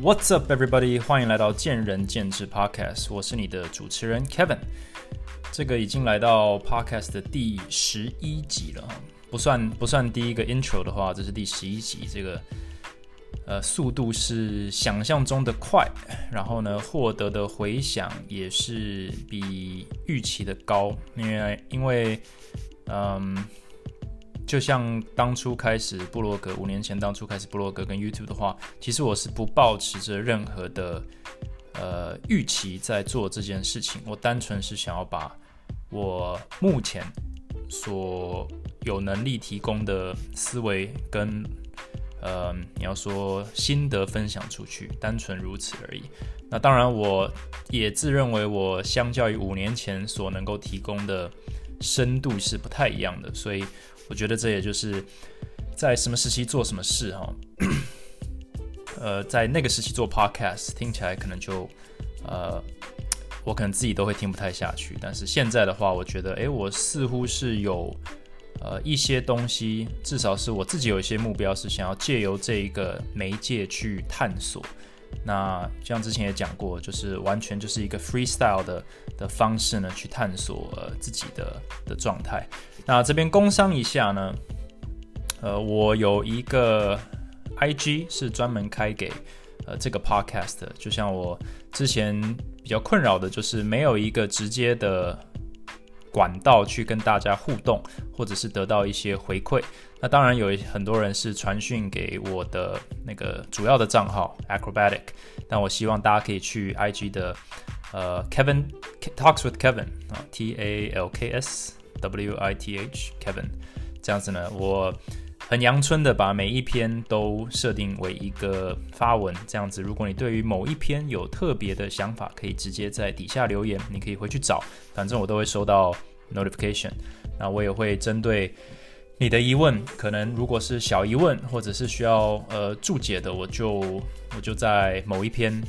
What's up, everybody？欢迎来到见仁见智 Podcast，我是你的主持人 Kevin。这个已经来到 Podcast 的第十一集了，不算不算第一个 Intro 的话，这是第十一集。这个呃速度是想象中的快，然后呢获得的回响也是比预期的高，因为因为嗯。就像当初开始布洛格，五年前当初开始布洛格跟 YouTube 的话，其实我是不抱持着任何的呃预期在做这件事情，我单纯是想要把我目前所有能力提供的思维跟呃你要说心得分享出去，单纯如此而已。那当然，我也自认为我相较于五年前所能够提供的深度是不太一样的，所以。我觉得这也就是在什么时期做什么事哈，呃，在那个时期做 podcast 听起来可能就呃，我可能自己都会听不太下去。但是现在的话，我觉得，诶，我似乎是有呃一些东西，至少是我自己有一些目标，是想要借由这一个媒介去探索。那像之前也讲过，就是完全就是一个 freestyle 的的方式呢，去探索自己的的状态。那这边工商一下呢，呃，我有一个 IG 是专门开给呃这个 podcast。就像我之前比较困扰的就是没有一个直接的。管道去跟大家互动，或者是得到一些回馈。那当然有很多人是传讯给我的那个主要的账号 Acrobatic，但我希望大家可以去 IG 的呃 Kevin Talks with Kevin 啊 T A L K S W I T H Kevin 这样子呢，我。很阳春的把每一篇都设定为一个发文，这样子，如果你对于某一篇有特别的想法，可以直接在底下留言，你可以回去找，反正我都会收到 notification。那我也会针对你的疑问，可能如果是小疑问或者是需要呃注解的，我就我就在某一篇，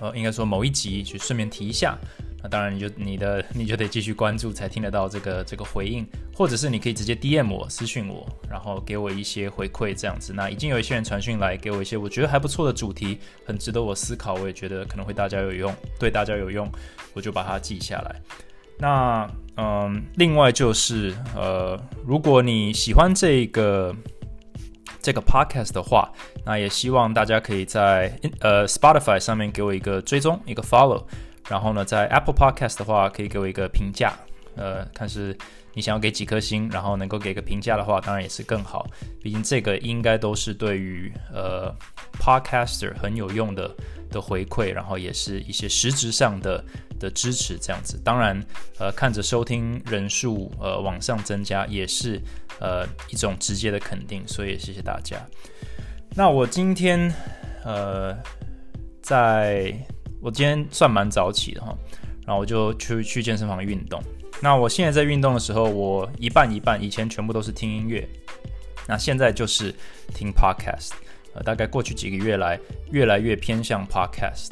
呃，应该说某一集去顺便提一下。那当然，你就你的 你就得继续关注，才听得到这个这个回应，或者是你可以直接 DM 我私讯我，然后给我一些回馈这样子。那已经有一些人传讯来给我一些我觉得还不错的主题，很值得我思考，我也觉得可能会大家有用，对大家有用，我就把它记下来。那嗯，另外就是呃，如果你喜欢这个这个 podcast 的话，那也希望大家可以在呃 Spotify 上面给我一个追踪，一个 follow。然后呢，在 Apple Podcast 的话，可以给我一个评价，呃，看是你想要给几颗星，然后能够给个评价的话，当然也是更好。毕竟这个应该都是对于呃 Podcaster 很有用的的回馈，然后也是一些实质上的的支持，这样子。当然，呃，看着收听人数呃往上增加，也是呃一种直接的肯定，所以谢谢大家。那我今天呃在。我今天算蛮早起的哈，然后我就去去健身房运动。那我现在在运动的时候，我一半一半，以前全部都是听音乐，那现在就是听 podcast。呃，大概过去几个月来，越来越偏向 podcast。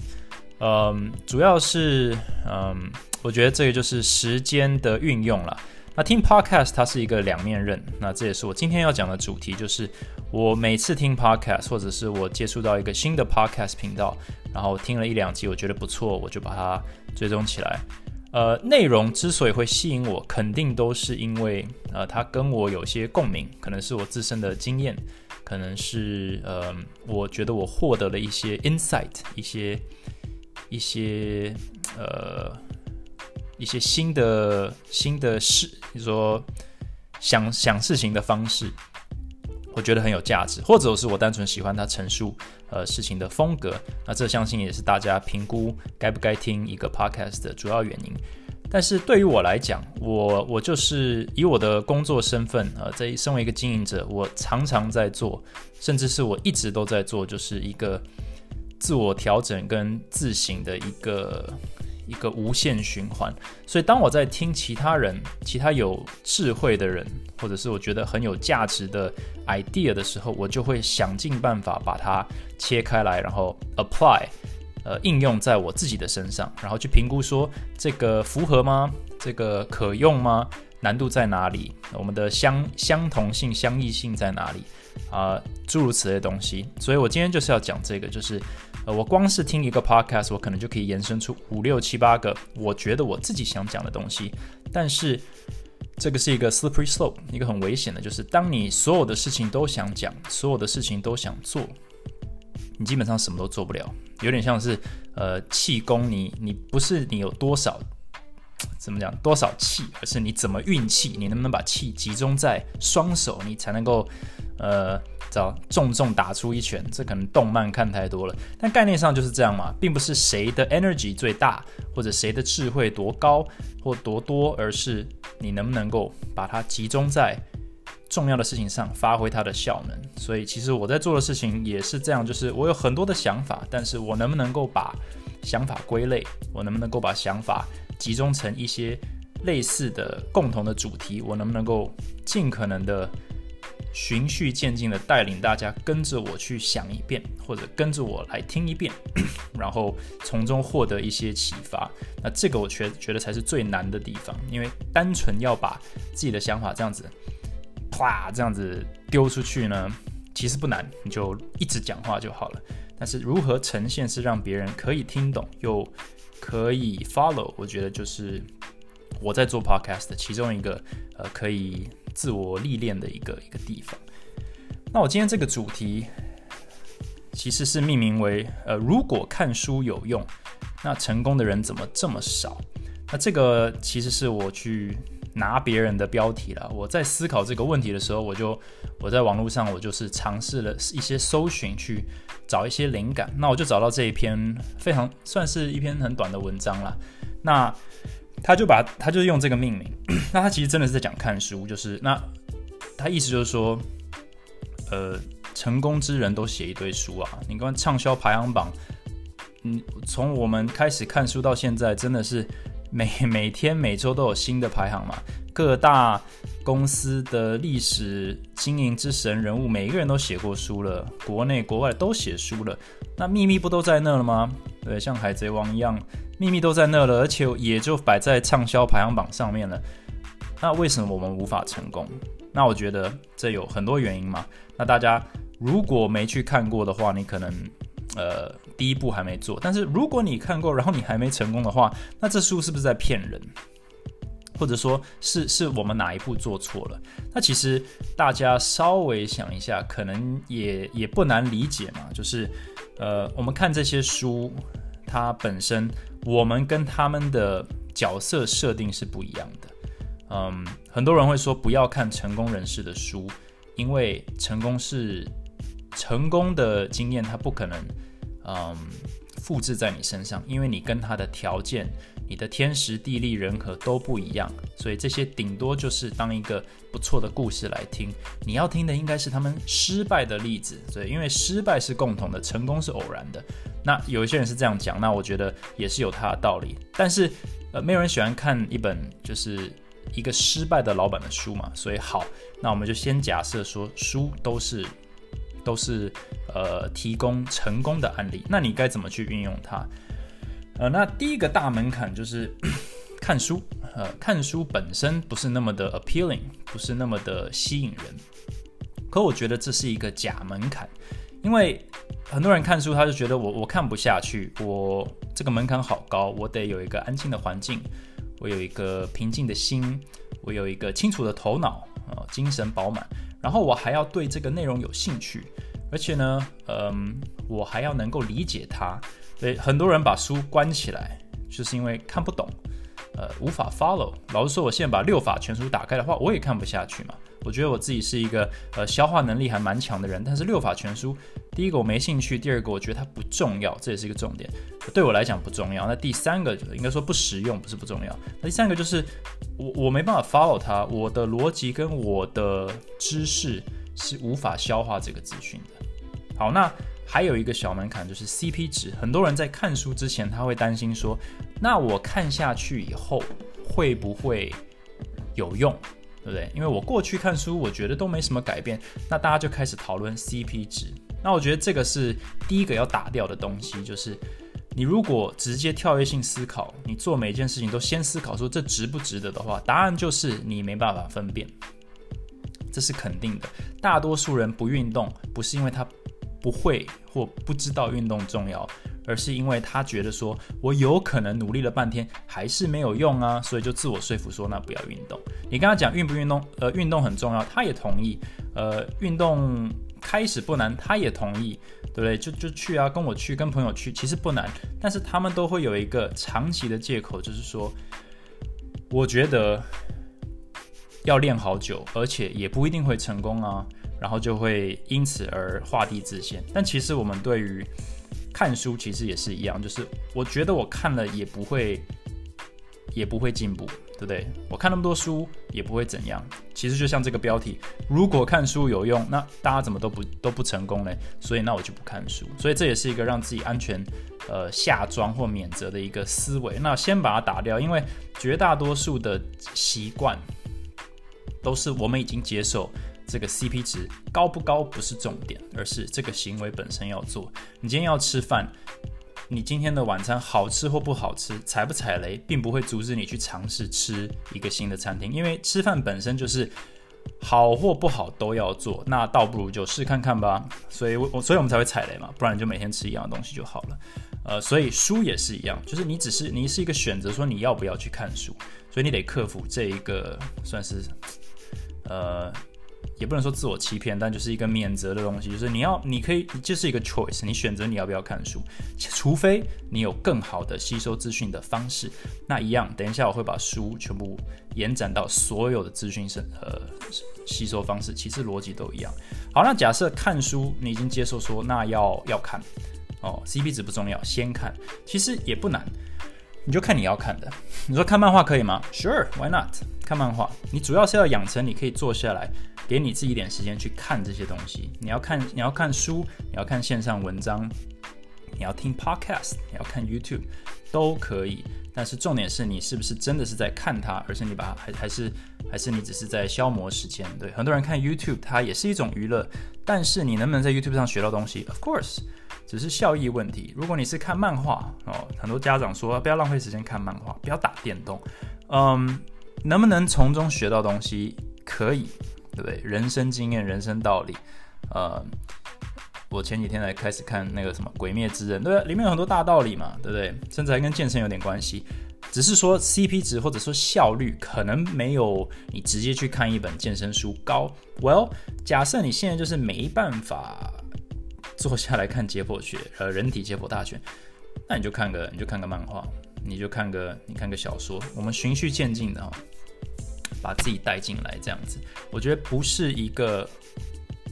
嗯，主要是嗯，我觉得这个就是时间的运用了。那听 podcast 它是一个两面刃，那这也是我今天要讲的主题，就是我每次听 podcast，或者是我接触到一个新的 podcast 频道。然后听了一两集，我觉得不错，我就把它追踪起来。呃，内容之所以会吸引我，肯定都是因为呃，它跟我有些共鸣，可能是我自身的经验，可能是呃，我觉得我获得了一些 insight，一些一些呃一些新的新的事，你说想想事情的方式。我觉得很有价值，或者是我单纯喜欢他陈述呃事情的风格，那这相信也是大家评估该不该听一个 podcast 的主要原因。但是对于我来讲，我我就是以我的工作身份呃，在身为一个经营者，我常常在做，甚至是我一直都在做，就是一个自我调整跟自省的一个。一个无限循环，所以当我在听其他人、其他有智慧的人，或者是我觉得很有价值的 idea 的时候，我就会想尽办法把它切开来，然后 apply，呃，应用在我自己的身上，然后去评估说这个符合吗？这个可用吗？难度在哪里？我们的相相同性、相异性在哪里？啊，诸如此类的东西。所以我今天就是要讲这个，就是呃，我光是听一个 podcast，我可能就可以延伸出五六七八个我觉得我自己想讲的东西。但是这个是一个 slippery slope，一个很危险的，就是当你所有的事情都想讲，所有的事情都想做，你基本上什么都做不了。有点像是呃气功，你你不是你有多少。怎么讲？多少气，而是你怎么运气？你能不能把气集中在双手，你才能够，呃，找重重打出一拳？这可能动漫看太多了，但概念上就是这样嘛，并不是谁的 energy 最大，或者谁的智慧多高或多多，而是你能不能够把它集中在重要的事情上，发挥它的效能。所以，其实我在做的事情也是这样，就是我有很多的想法，但是我能不能够把想法归类？我能不能够把想法？集中成一些类似的共同的主题，我能不能够尽可能的循序渐进的带领大家跟着我去想一遍，或者跟着我来听一遍，然后从中获得一些启发。那这个我觉觉得才是最难的地方，因为单纯要把自己的想法这样子啪这样子丢出去呢，其实不难，你就一直讲话就好了。但是如何呈现是让别人可以听懂又。可以 follow，我觉得就是我在做 podcast 的其中一个呃可以自我历练的一个一个地方。那我今天这个主题其实是命名为呃，如果看书有用，那成功的人怎么这么少？那这个其实是我去拿别人的标题了。我在思考这个问题的时候，我就我在网络上我就是尝试了一些搜寻去。找一些灵感，那我就找到这一篇非常算是一篇很短的文章了。那他就把他就是用这个命名，那他其实真的是在讲看书，就是那他意思就是说，呃，成功之人都写一堆书啊。你看畅销排行榜，嗯，从我们开始看书到现在，真的是每 每天每周都有新的排行嘛。各大公司的历史经营之神人物，每一个人都写过书了，国内国外都写书了。那秘密不都在那了吗？对，像海贼王一样，秘密都在那了，而且也就摆在畅销排行榜上面了。那为什么我们无法成功？那我觉得这有很多原因嘛。那大家如果没去看过的话，你可能呃第一步还没做。但是如果你看过，然后你还没成功的话，那这书是不是在骗人？或者说是是我们哪一步做错了？那其实大家稍微想一下，可能也也不难理解嘛。就是，呃，我们看这些书，它本身我们跟他们的角色设定是不一样的。嗯，很多人会说不要看成功人士的书，因为成功是成功的经验，它不可能嗯复制在你身上，因为你跟他的条件。你的天时地利人和都不一样，所以这些顶多就是当一个不错的故事来听。你要听的应该是他们失败的例子，所以因为失败是共同的，成功是偶然的。那有一些人是这样讲，那我觉得也是有他的道理。但是呃，没有人喜欢看一本就是一个失败的老板的书嘛，所以好，那我们就先假设说书都是都是呃提供成功的案例，那你该怎么去运用它？呃，那第一个大门槛就是 看书。呃，看书本身不是那么的 appealing，不是那么的吸引人。可我觉得这是一个假门槛，因为很多人看书，他就觉得我我看不下去，我这个门槛好高，我得有一个安静的环境，我有一个平静的心，我有一个清楚的头脑，呃，精神饱满，然后我还要对这个内容有兴趣，而且呢，嗯，我还要能够理解它。对，很多人把书关起来，就是因为看不懂，呃，无法 follow。老实说，我现在把六法全书打开的话，我也看不下去嘛。我觉得我自己是一个呃消化能力还蛮强的人，但是六法全书，第一个我没兴趣，第二个我觉得它不重要，这也是一个重点，对我来讲不重要。那第三个应该说不实用，不是不重要。那第三个就是我我没办法 follow 它，我的逻辑跟我的知识是无法消化这个资讯的。好，那。还有一个小门槛就是 CP 值，很多人在看书之前，他会担心说，那我看下去以后会不会有用，对不对？因为我过去看书，我觉得都没什么改变，那大家就开始讨论 CP 值。那我觉得这个是第一个要打掉的东西，就是你如果直接跳跃性思考，你做每一件事情都先思考说这值不值得的话，答案就是你没办法分辨，这是肯定的。大多数人不运动，不是因为他不会或不知道运动重要，而是因为他觉得说我有可能努力了半天还是没有用啊，所以就自我说服说那不要运动。你跟他讲运不运动，呃，运动很重要，他也同意。呃，运动开始不难，他也同意。对不对？就就去啊，跟我去，跟朋友去，其实不难。但是他们都会有一个长期的借口，就是说，我觉得要练好久，而且也不一定会成功啊。然后就会因此而画地自限。但其实我们对于看书其实也是一样，就是我觉得我看了也不会，也不会进步。对不对？我看那么多书也不会怎样。其实就像这个标题，如果看书有用，那大家怎么都不都不成功呢？所以那我就不看书。所以这也是一个让自己安全呃下装或免责的一个思维。那先把它打掉，因为绝大多数的习惯都是我们已经接受这个 CP 值高不高不是重点，而是这个行为本身要做。你今天要吃饭。你今天的晚餐好吃或不好吃，踩不踩雷，并不会阻止你去尝试吃一个新的餐厅，因为吃饭本身就是好或不好都要做，那倒不如就试看看吧。所以，我所以我们才会踩雷嘛，不然就每天吃一样的东西就好了。呃，所以书也是一样，就是你只是你是一个选择，说你要不要去看书，所以你得克服这一个算是呃。也不能说自我欺骗，但就是一个免责的东西，就是你要，你可以，就是一个 choice，你选择你要不要看书，除非你有更好的吸收资讯的方式。那一样，等一下我会把书全部延展到所有的资讯是呃吸收方式，其实逻辑都一样。好，那假设看书你已经接受说，那要要看哦，CP 值不重要，先看，其实也不难。你就看你要看的，你说看漫画可以吗？Sure，Why not？看漫画，你主要是要养成，你可以坐下来，给你自己一点时间去看这些东西。你要看，你要看书，你要看线上文章，你要听 Podcast，你要看 YouTube，都可以。但是重点是你是不是真的是在看它，而是你把它还还是还是你只是在消磨时间？对，很多人看 YouTube，它也是一种娱乐，但是你能不能在 YouTube 上学到东西？Of course。只是效益问题。如果你是看漫画哦，很多家长说不要浪费时间看漫画，不要打电动。嗯，能不能从中学到东西？可以，对不对？人生经验、人生道理。呃，我前几天才开始看那个什么《鬼灭之刃》，对,不对，里面有很多大道理嘛，对不对？甚至还跟健身有点关系。只是说 CP 值或者说效率可能没有你直接去看一本健身书高。Well，假设你现在就是没办法。坐下来看解剖学，呃，人体解剖大全，那你就看个，你就看个漫画，你就看个，你看个小说，我们循序渐进的哈，把自己带进来，这样子，我觉得不是一个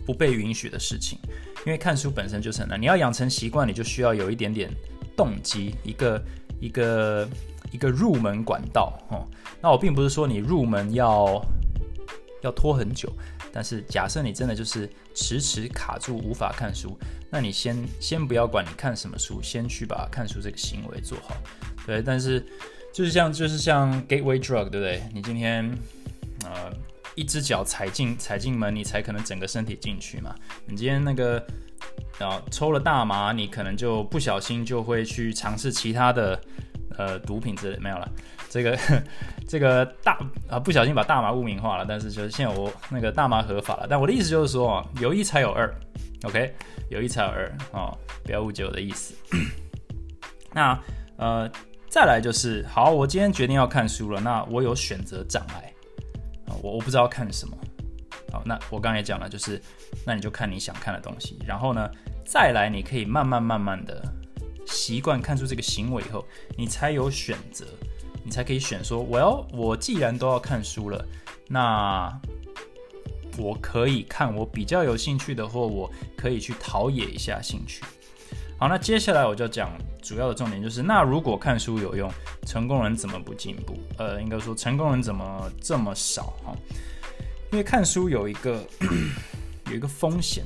不被允许的事情，因为看书本身就是很难，你要养成习惯，你就需要有一点点动机，一个一个一个入门管道哦。那我并不是说你入门要要拖很久。但是假设你真的就是迟迟卡住无法看书，那你先先不要管你看什么书，先去把看书这个行为做好。对，但是就是像就是像 gateway drug，对不对？你今天呃一只脚踩进踩进门，你才可能整个身体进去嘛。你今天那个啊抽了大麻，你可能就不小心就会去尝试其他的呃毒品之类没有了。这个 这个大啊，不小心把大麻污名化了，但是就是现在我那个大麻合法了。但我的意思就是说，有一才有二，OK，有一才有二啊，不要误解我的意思。那呃，再来就是好，我今天决定要看书了，那我有选择障碍啊，我我不知道看什么。好，那我刚才也讲了，就是那你就看你想看的东西，然后呢，再来你可以慢慢慢慢的习惯看出这个行为以后，你才有选择。你才可以选说，我要我既然都要看书了，那我可以看我比较有兴趣的，或我可以去陶冶一下兴趣。好，那接下来我就讲主要的重点，就是那如果看书有用，成功人怎么不进步？呃，应该说成功人怎么这么少？哈，因为看书有一个 有一个风险，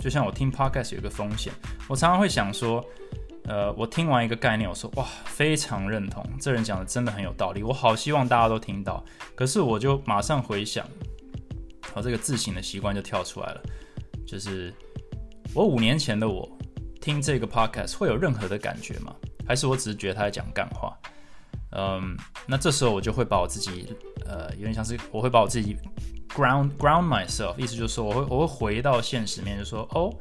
就像我听 podcast 有一个风险，我常常会想说。呃，我听完一个概念，我说哇，非常认同，这人讲的真的很有道理，我好希望大家都听到。可是我就马上回想，好，这个自省的习惯就跳出来了，就是我五年前的我听这个 podcast 会有任何的感觉吗？还是我只是觉得他在讲干话？嗯，那这时候我就会把我自己，呃，有点像是我会把我自己 ground ground myself，意思就是说我会我会回到现实面，就说哦，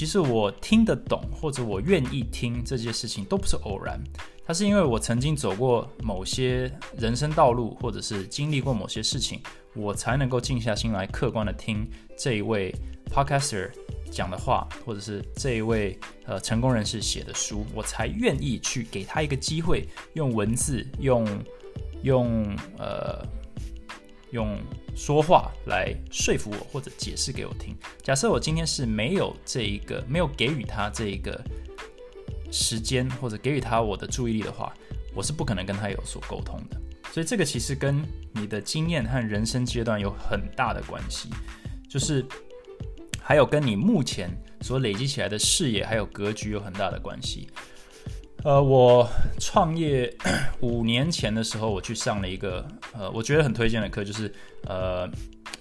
其实我听得懂或者我愿意听这些事情都不是偶然，它是因为我曾经走过某些人生道路，或者是经历过某些事情，我才能够静下心来客观的听这一位 podcaster。讲的话，或者是这一位呃成功人士写的书，我才愿意去给他一个机会，用文字、用用呃用说话来说服我，或者解释给我听。假设我今天是没有这一个，没有给予他这一个时间，或者给予他我的注意力的话，我是不可能跟他有所沟通的。所以这个其实跟你的经验和人生阶段有很大的关系，就是。还有跟你目前所累积起来的视野还有格局有很大的关系。呃，我创业五年前的时候，我去上了一个呃，我觉得很推荐的课，就是呃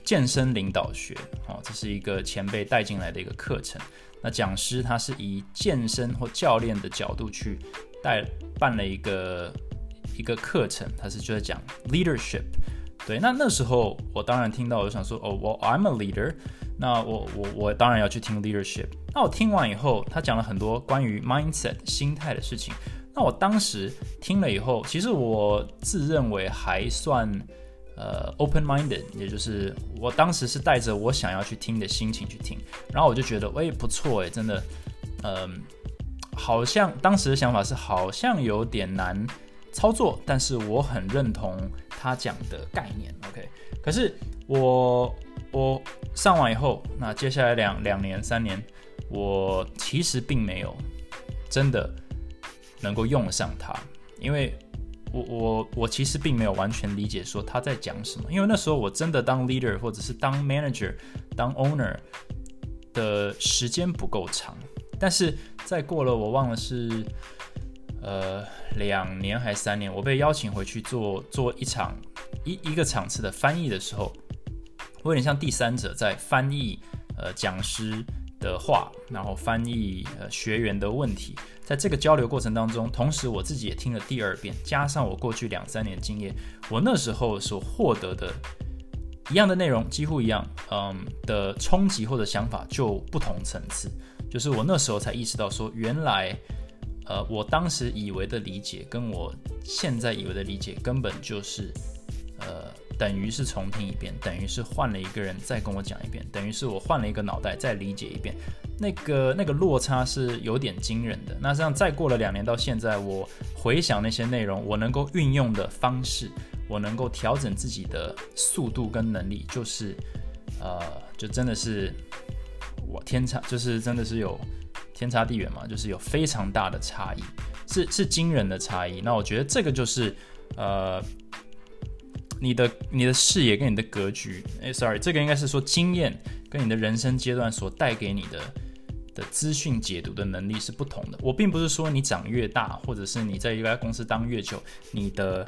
健身领导学。哦，这是一个前辈带进来的一个课程。那讲师他是以健身或教练的角度去带办了一个一个课程，他是就在讲 leadership。对，那那时候我当然听到，我就想说，哦，我 I'm a leader。那我我我当然要去听 leadership。那我听完以后，他讲了很多关于 mindset 心态的事情。那我当时听了以后，其实我自认为还算呃 open minded，也就是我当时是带着我想要去听的心情去听。然后我就觉得，哎，不错哎，真的，嗯，好像当时的想法是好像有点难操作，但是我很认同他讲的概念。OK，可是我。我上完以后，那接下来两两年、三年，我其实并没有真的能够用得上它，因为我我我其实并没有完全理解说他在讲什么，因为那时候我真的当 leader 或者是当 manager、当 owner 的时间不够长，但是再过了我忘了是呃两年还是三年，我被邀请回去做做一场一一个场次的翻译的时候。我有点像第三者在翻译，呃，讲师的话，然后翻译呃学员的问题，在这个交流过程当中，同时我自己也听了第二遍，加上我过去两三年经验，我那时候所获得的一样的内容，几乎一样，嗯的冲击或者想法就不同层次，就是我那时候才意识到说，原来，呃，我当时以为的理解，跟我现在以为的理解，根本就是，呃。等于是重听一遍，等于是换了一个人再跟我讲一遍，等于是我换了一个脑袋再理解一遍，那个那个落差是有点惊人的。那这样再过了两年到现在，我回想那些内容，我能够运用的方式，我能够调整自己的速度跟能力，就是呃，就真的是我天差，就是真的是有天差地远嘛，就是有非常大的差异，是是惊人的差异。那我觉得这个就是呃。你的你的视野跟你的格局，哎，sorry，这个应该是说经验跟你的人生阶段所带给你的的资讯解读的能力是不同的。我并不是说你长越大，或者是你在一家公司当越久，你的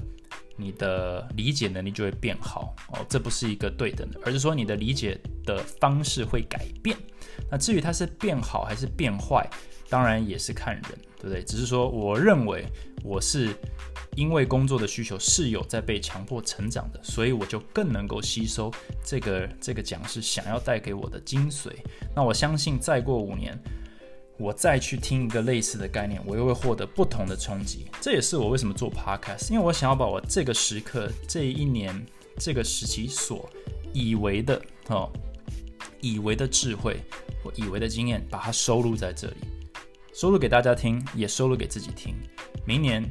你的理解能力就会变好哦，这不是一个对等的，而是说你的理解的方式会改变。那至于它是变好还是变坏，当然也是看人，对不对？只是说我认为我是。因为工作的需求是有在被强迫成长的，所以我就更能够吸收这个这个讲师想要带给我的精髓。那我相信再过五年，我再去听一个类似的概念，我又会获得不同的冲击。这也是我为什么做 podcast，因为我想要把我这个时刻、这一年、这个时期所以为的哦，以为的智慧我以为的经验，把它收录在这里，收录给大家听，也收录给自己听。明年。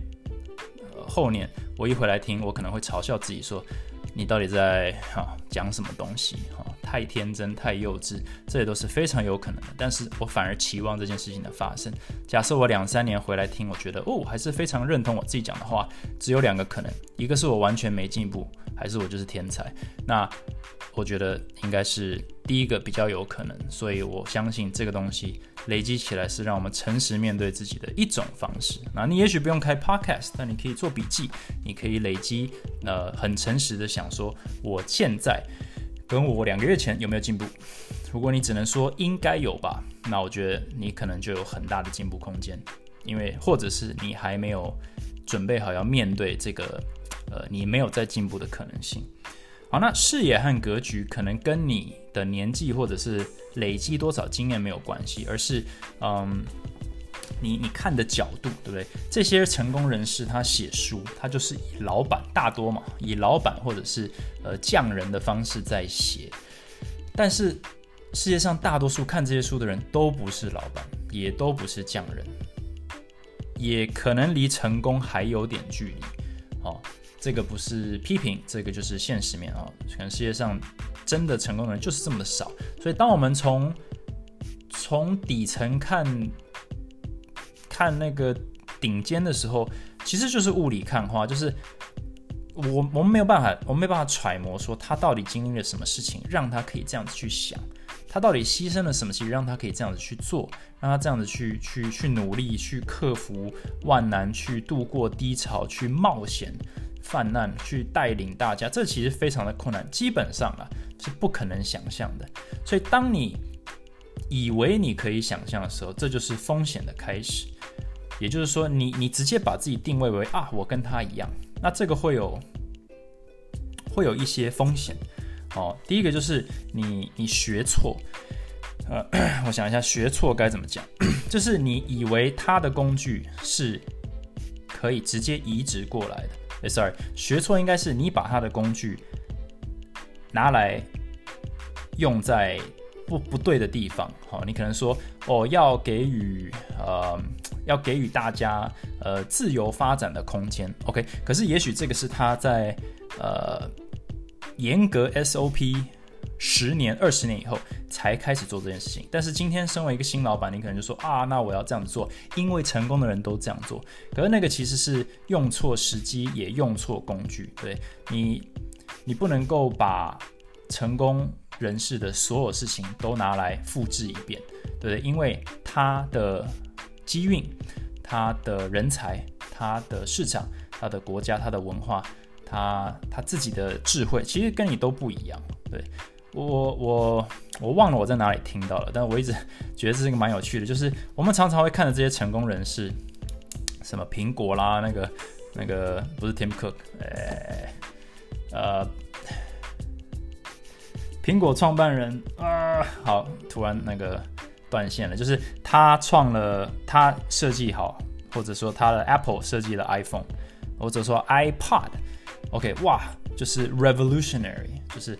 后年我一回来听，我可能会嘲笑自己说：“你到底在哈讲什么东西？哈，太天真，太幼稚，这也都是非常有可能的。”但是我反而期望这件事情的发生。假设我两三年回来听，我觉得哦，还是非常认同我自己讲的话。只有两个可能，一个是我完全没进步，还是我就是天才。那我觉得应该是第一个比较有可能，所以我相信这个东西累积起来是让我们诚实面对自己的一种方式。那你也许不用开 podcast，但你可以做笔记，你可以累积，呃，很诚实的想说，我现在跟我两个月前有没有进步？如果你只能说应该有吧，那我觉得你可能就有很大的进步空间。因为或者是你还没有准备好要面对这个，呃，你没有在进步的可能性。好，那视野和格局可能跟你的年纪或者是累积多少经验没有关系，而是，嗯，你你看的角度，对不对？这些成功人士他写书，他就是以老板大多嘛，以老板或者是呃匠人的方式在写，但是世界上大多数看这些书的人都不是老板，也都不是匠人，也可能离成功还有点距离，哦。这个不是批评，这个就是现实面啊。可能世界上真的成功的人就是这么少，所以当我们从从底层看看那个顶尖的时候，其实就是雾里看花，就是我我们没有办法，我们没办法揣摩说他到底经历了什么事情，让他可以这样子去想，他到底牺牲了什么，其实让他可以这样子去做，让他这样子去去去努力，去克服万难，去度过低潮，去冒险。泛滥去带领大家，这其实非常的困难，基本上啊是不可能想象的。所以当你以为你可以想象的时候，这就是风险的开始。也就是说，你你直接把自己定位为啊，我跟他一样，那这个会有会有一些风险。哦，第一个就是你你学错，呃，我想一下学错该怎么讲，就是你以为他的工具是可以直接移植过来的。，sorry，学错应该是你把他的工具拿来用在不不对的地方。好，你可能说哦，要给予呃，要给予大家呃自由发展的空间。OK，可是也许这个是他在呃严格 SOP。十年、二十年以后才开始做这件事情，但是今天身为一个新老板，你可能就说啊，那我要这样子做，因为成功的人都这样做。可是那个其实是用错时机，也用错工具。对你，你不能够把成功人士的所有事情都拿来复制一遍，对不对？因为他的机运、他的人才、他的市场、他的国家、他的文化、他他自己的智慧，其实跟你都不一样，对。我我我忘了我在哪里听到了，但我一直觉得这是一个蛮有趣的，就是我们常常会看着这些成功人士，什么苹果啦，那个那个不是 Tim Cook，哎，呃，苹果创办人啊，好，突然那个断线了，就是他创了，他设计好，或者说他的 Apple 设计了 iPhone，或者说 iPod OK，哇，就是 revolutionary，就是。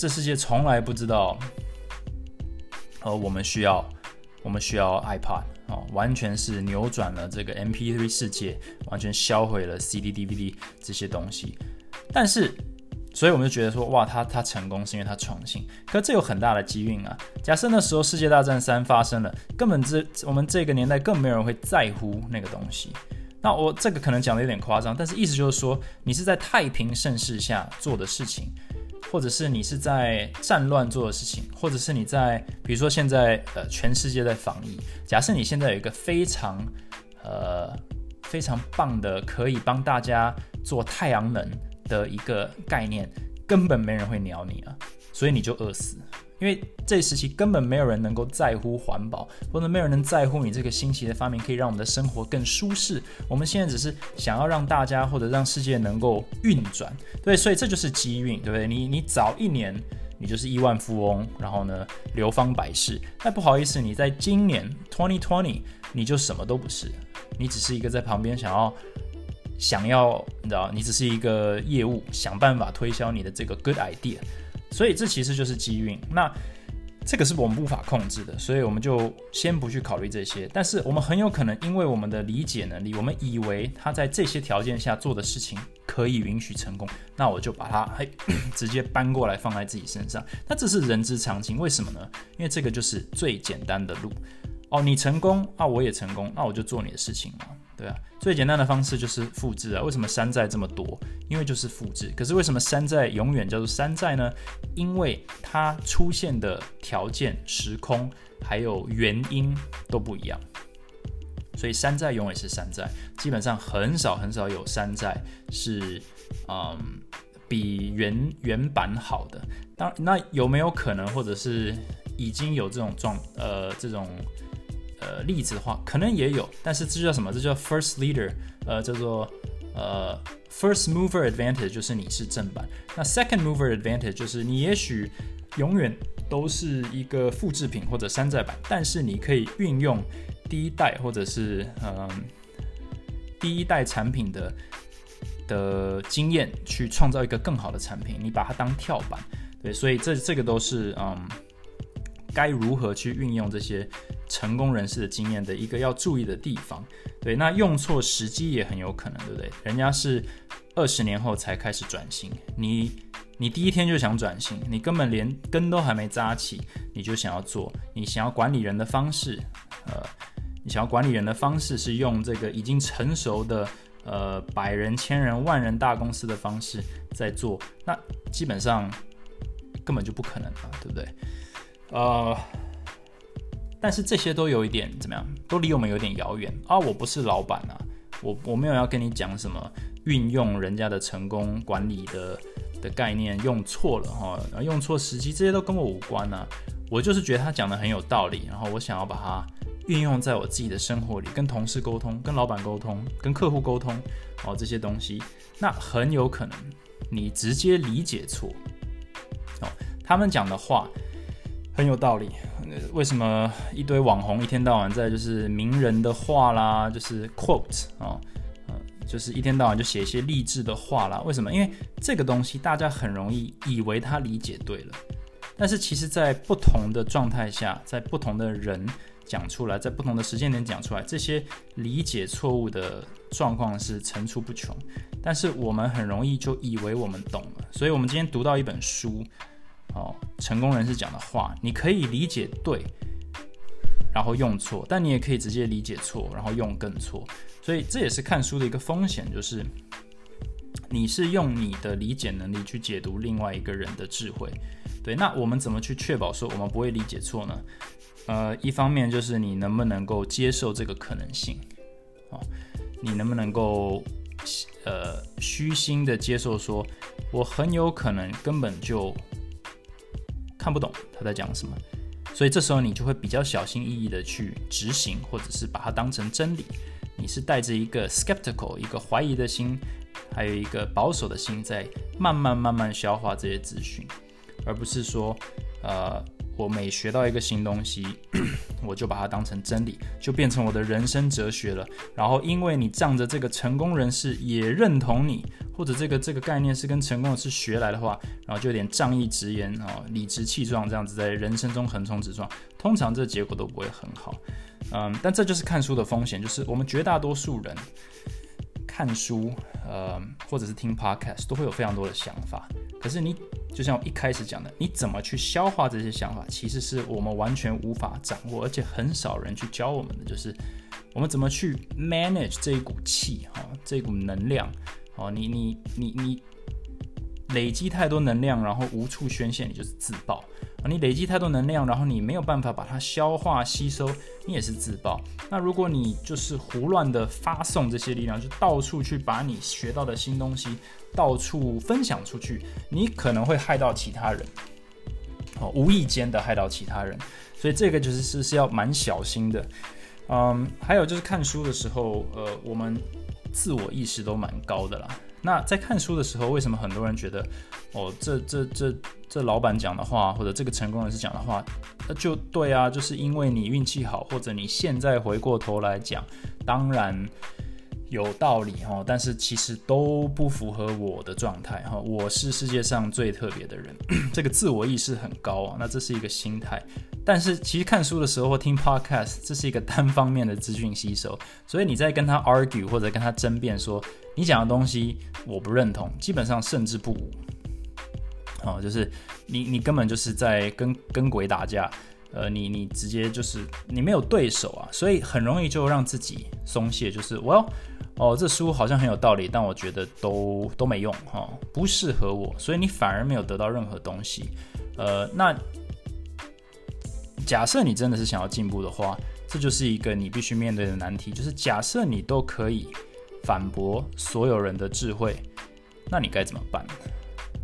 这世界从来不知道，呃，我们需要，我们需要 iPod 哦，完全是扭转了这个 MP3 世界，完全销毁了 CD、DVD 这些东西。但是，所以我们就觉得说，哇，他他成功是因为他创新，可这有很大的机运啊。假设那时候世界大战三发生了，根本这我们这个年代更没有人会在乎那个东西。那我这个可能讲的有点夸张，但是意思就是说，你是在太平盛世下做的事情。或者是你是在战乱做的事情，或者是你在，比如说现在呃全世界在防疫，假设你现在有一个非常呃非常棒的可以帮大家做太阳能的一个概念，根本没人会鸟你啊，所以你就饿死。因为这时期根本没有人能够在乎环保，或者没有人能在乎你这个新奇的发明可以让我们的生活更舒适。我们现在只是想要让大家或者让世界能够运转，对，所以这就是机运，对不对？你你早一年你就是亿万富翁，然后呢流芳百世。那不好意思，你在今年 twenty twenty 你就什么都不是，你只是一个在旁边想要想要你知道，你只是一个业务，想办法推销你的这个 good idea。所以这其实就是机运，那这个是我们无法控制的，所以我们就先不去考虑这些。但是我们很有可能因为我们的理解能力，我们以为他在这些条件下做的事情可以允许成功，那我就把它嘿 直接搬过来放在自己身上。那这是人之常情，为什么呢？因为这个就是最简单的路。哦，你成功啊，我也成功，那我就做你的事情嘛。对啊，最简单的方式就是复制啊。为什么山寨这么多？因为就是复制。可是为什么山寨永远叫做山寨呢？因为它出现的条件、时空还有原因都不一样，所以山寨永远是山寨。基本上很少很少有山寨是嗯比原原版好的。当那有没有可能，或者是已经有这种状呃这种？呃例子的话，可能也有，但是这叫什么？这叫 first leader，呃，叫做呃 first mover advantage，就是你是正版。那 second mover advantage 就是你也许永远都是一个复制品或者山寨版，但是你可以运用第一代或者是嗯第一代产品的的经验去创造一个更好的产品，你把它当跳板。对，所以这这个都是嗯。该如何去运用这些成功人士的经验的一个要注意的地方，对，那用错时机也很有可能，对不对？人家是二十年后才开始转型，你你第一天就想转型，你根本连根都还没扎起，你就想要做，你想要管理人的方式，呃，你想要管理人的方式是用这个已经成熟的呃百人、千人、万人大公司的方式在做，那基本上根本就不可能啊，对不对？呃，但是这些都有一点怎么样？都离我们有点遥远啊！我不是老板啊，我我没有要跟你讲什么运用人家的成功管理的的概念用错了哈，用错时机，这些都跟我无关啊。我就是觉得他讲的很有道理，然后我想要把它运用在我自己的生活里，跟同事沟通，跟老板沟通，跟客户沟通哦，这些东西，那很有可能你直接理解错哦，他们讲的话。很有道理。为什么一堆网红一天到晚在就是名人的话啦，就是 quote 啊，呃，就是一天到晚就写一些励志的话啦？为什么？因为这个东西大家很容易以为他理解对了，但是其实在不同的状态下，在不同的人讲出来，在不同的时间点讲出来，这些理解错误的状况是层出不穷。但是我们很容易就以为我们懂了，所以我们今天读到一本书。哦，成功人士讲的话，你可以理解对，然后用错，但你也可以直接理解错，然后用更错。所以这也是看书的一个风险，就是你是用你的理解能力去解读另外一个人的智慧。对，那我们怎么去确保说我们不会理解错呢？呃，一方面就是你能不能够接受这个可能性，哦，你能不能够呃虚心的接受说，我很有可能根本就。看不懂他在讲什么，所以这时候你就会比较小心翼翼的去执行，或者是把它当成真理。你是带着一个 skeptical 一个怀疑的心，还有一个保守的心，在慢慢慢慢消化这些资讯，而不是说，呃。我每学到一个新东西，我就把它当成真理，就变成我的人生哲学了。然后，因为你仗着这个成功人士也认同你，或者这个这个概念是跟成功人士学来的话，然后就有点仗义直言啊，理直气壮这样子在人生中横冲直撞，通常这结果都不会很好。嗯，但这就是看书的风险，就是我们绝大多数人看书，呃，或者是听 podcast 都会有非常多的想法，可是你。就像我一开始讲的，你怎么去消化这些想法，其实是我们完全无法掌握，而且很少人去教我们的，就是我们怎么去 manage 这一股气，哈，这股能量，哦，你你你你累积太多能量，然后无处宣泄，你就是自爆。啊，你累积太多能量，然后你没有办法把它消化吸收，你也是自爆。那如果你就是胡乱的发送这些力量，就到处去把你学到的新东西到处分享出去，你可能会害到其他人，哦，无意间的害到其他人。所以这个就是是是要蛮小心的。嗯，还有就是看书的时候，呃，我们自我意识都蛮高的啦。那在看书的时候，为什么很多人觉得，哦，这这这这老板讲的话，或者这个成功人士讲的话，那就对啊，就是因为你运气好，或者你现在回过头来讲，当然有道理哈，但是其实都不符合我的状态哈，我是世界上最特别的人，这个自我意识很高啊，那这是一个心态。但是其实看书的时候或听 podcast，这是一个单方面的资讯吸收，所以你在跟他 argue 或者跟他争辩说你讲的东西我不认同，基本上胜之不武。哦，就是你你根本就是在跟跟鬼打架，呃，你你直接就是你没有对手啊，所以很容易就让自己松懈，就是我要哦这书好像很有道理，但我觉得都都没用哈，不适合我，所以你反而没有得到任何东西，呃，那。假设你真的是想要进步的话，这就是一个你必须面对的难题。就是假设你都可以反驳所有人的智慧，那你该怎么办？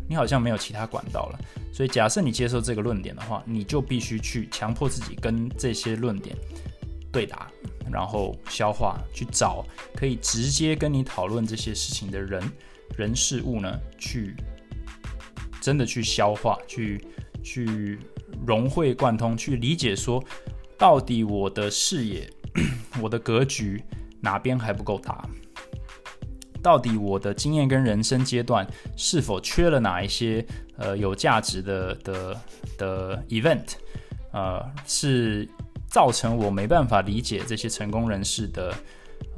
你好像没有其他管道了。所以假设你接受这个论点的话，你就必须去强迫自己跟这些论点对答，然后消化，去找可以直接跟你讨论这些事情的人、人事物呢，去真的去消化，去去融会贯通，去理解说，到底我的视野、我的格局哪边还不够大？到底我的经验跟人生阶段是否缺了哪一些呃有价值的的的 event？呃，是造成我没办法理解这些成功人士的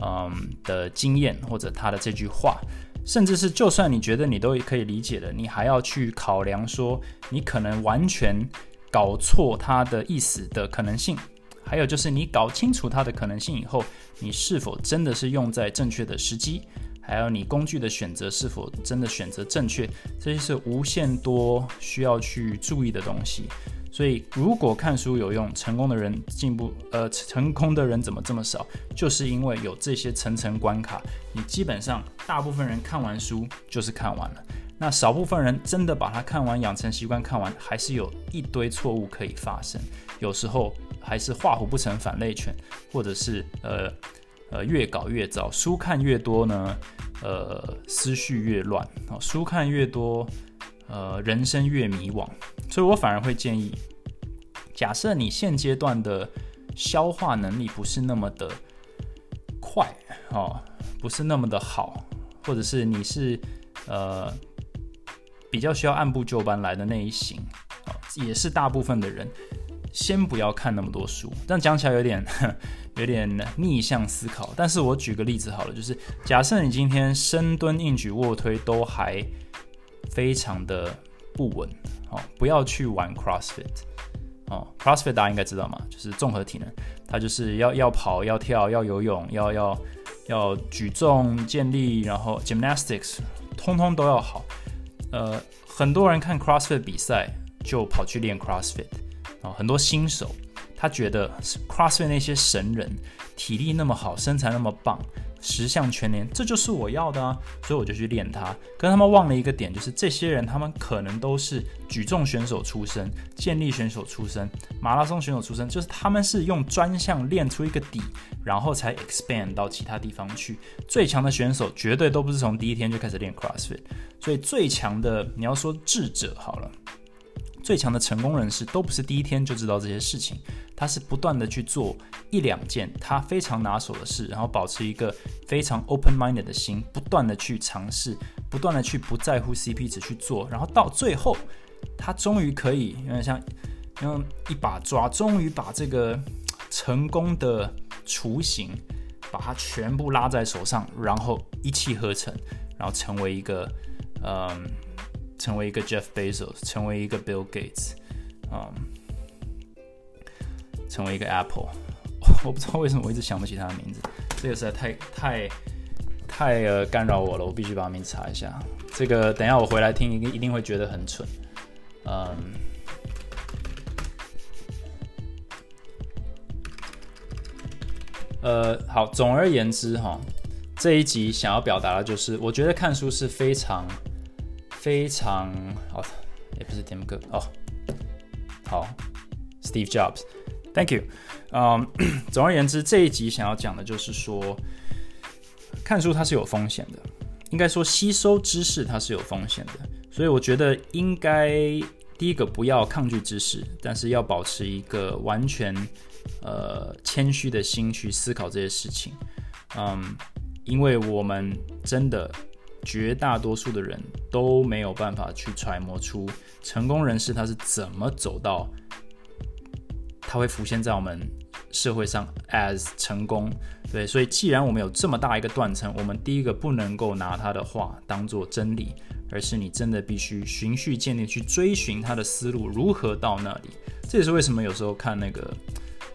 嗯的经验或者他的这句话，甚至是就算你觉得你都可以理解的，你还要去考量说你可能完全搞错他的意思的可能性。还有就是你搞清楚他的可能性以后，你是否真的是用在正确的时机？还有你工具的选择是否真的选择正确，这些是无限多需要去注意的东西。所以，如果看书有用，成功的人进步，呃，成功的人怎么这么少？就是因为有这些层层关卡。你基本上大部分人看完书就是看完了，那少部分人真的把它看完，养成习惯看完，还是有一堆错误可以发生。有时候还是画虎不成反类犬，或者是呃。呃，越搞越糟，书看越多呢，呃，思绪越乱啊，书看越多，呃，人生越迷惘。所以我反而会建议，假设你现阶段的消化能力不是那么的快哦，不是那么的好，或者是你是呃比较需要按部就班来的那一型啊，也是大部分的人。先不要看那么多书，这样讲起来有点有点逆向思考。但是我举个例子好了，就是假设你今天深蹲、硬举、卧推都还非常的不稳，哦，不要去玩 CrossFit 哦，CrossFit 大家应该知道嘛，就是综合体能，它就是要要跑、要跳、要游泳、要要要举重、健力，然后 Gymnastics，通通都要好。呃，很多人看 CrossFit 比赛就跑去练 CrossFit。啊，很多新手他觉得 CrossFit 那些神人体力那么好，身材那么棒，十项全连，这就是我要的啊，所以我就去练它。可他们忘了一个点，就是这些人他们可能都是举重选手出身、健力选手出身、马拉松选手出身，就是他们是用专项练出一个底，然后才 expand 到其他地方去。最强的选手绝对都不是从第一天就开始练 CrossFit，所以最强的你要说智者好了。最强的成功人士都不是第一天就知道这些事情，他是不断的去做一两件他非常拿手的事，然后保持一个非常 open-minded 的心，不断的去尝试，不断的去不在乎 CP 值去做，然后到最后，他终于可以有点像用一把抓，终于把这个成功的雏形把它全部拉在手上，然后一气呵成，然后成为一个嗯。成为一个 Jeff Bezos，成为一个 Bill Gates，嗯，成为一个 Apple，我不知道为什么我一直想不起他的名字，这个实在太太太呃干扰我了，我必须把名字查一下。这个等一下我回来听，一定一定会觉得很蠢，嗯，呃，好，总而言之哈，这一集想要表达的就是，我觉得看书是非常。非常好，也不是 Tim Cook 哦，好，Steve Jobs，Thank you。嗯，总而言之，这一集想要讲的就是说，看书它是有风险的，应该说吸收知识它是有风险的，所以我觉得应该第一个不要抗拒知识，但是要保持一个完全呃谦虚的心去思考这些事情。嗯，因为我们真的。绝大多数的人都没有办法去揣摩出成功人士他是怎么走到，他会浮现在我们社会上 as 成功。对，所以既然我们有这么大一个断层，我们第一个不能够拿他的话当做真理，而是你真的必须循序渐进去追寻他的思路如何到那里。这也是为什么有时候看那个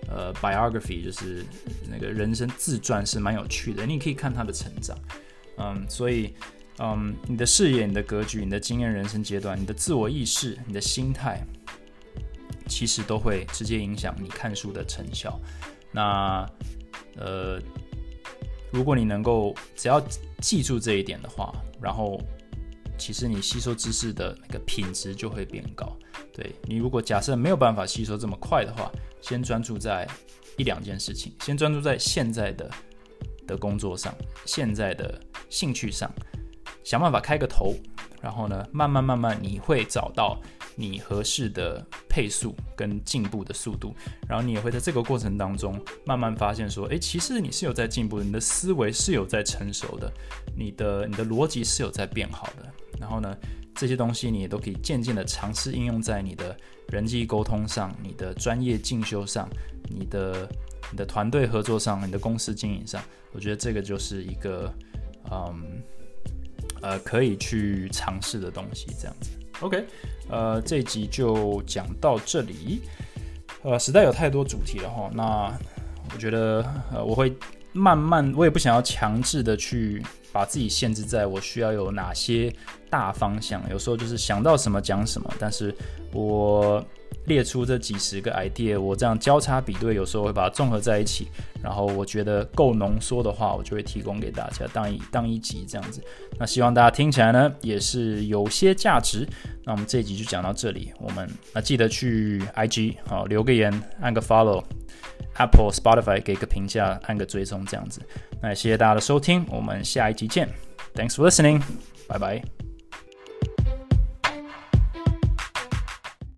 呃 biography 就是那个人生自传是蛮有趣的，你可以看他的成长。嗯，所以。嗯，你的视野、你的格局、你的经验、人生阶段、你的自我意识、你的心态，其实都会直接影响你看书的成效。那呃，如果你能够只要记住这一点的话，然后其实你吸收知识的那个品质就会变高。对你如果假设没有办法吸收这么快的话，先专注在一两件事情，先专注在现在的的工作上，现在的兴趣上，想办法开个头，然后呢，慢慢慢慢你会找到。你合适的配速跟进步的速度，然后你也会在这个过程当中慢慢发现说，诶，其实你是有在进步的，你的思维是有在成熟的，你的你的逻辑是有在变好的。然后呢，这些东西你也都可以渐渐的尝试应用在你的人际沟通上、你的专业进修上、你的你的团队合作上、你的公司经营上。我觉得这个就是一个，嗯，呃，可以去尝试的东西，这样子。OK，呃，这一集就讲到这里。呃，实在有太多主题了哈，那我觉得呃，我会慢慢，我也不想要强制的去把自己限制在我需要有哪些大方向。有时候就是想到什么讲什么，但是我。列出这几十个 idea，我这样交叉比对，有时候会把它综合在一起，然后我觉得够浓缩的话，我就会提供给大家当一当一集这样子。那希望大家听起来呢也是有些价值。那我们这一集就讲到这里，我们那记得去 IG 好留个言，按个 follow，Apple、Spotify 给个评价，按个追踪这样子。那谢谢大家的收听，我们下一集见。Thanks for listening，拜拜。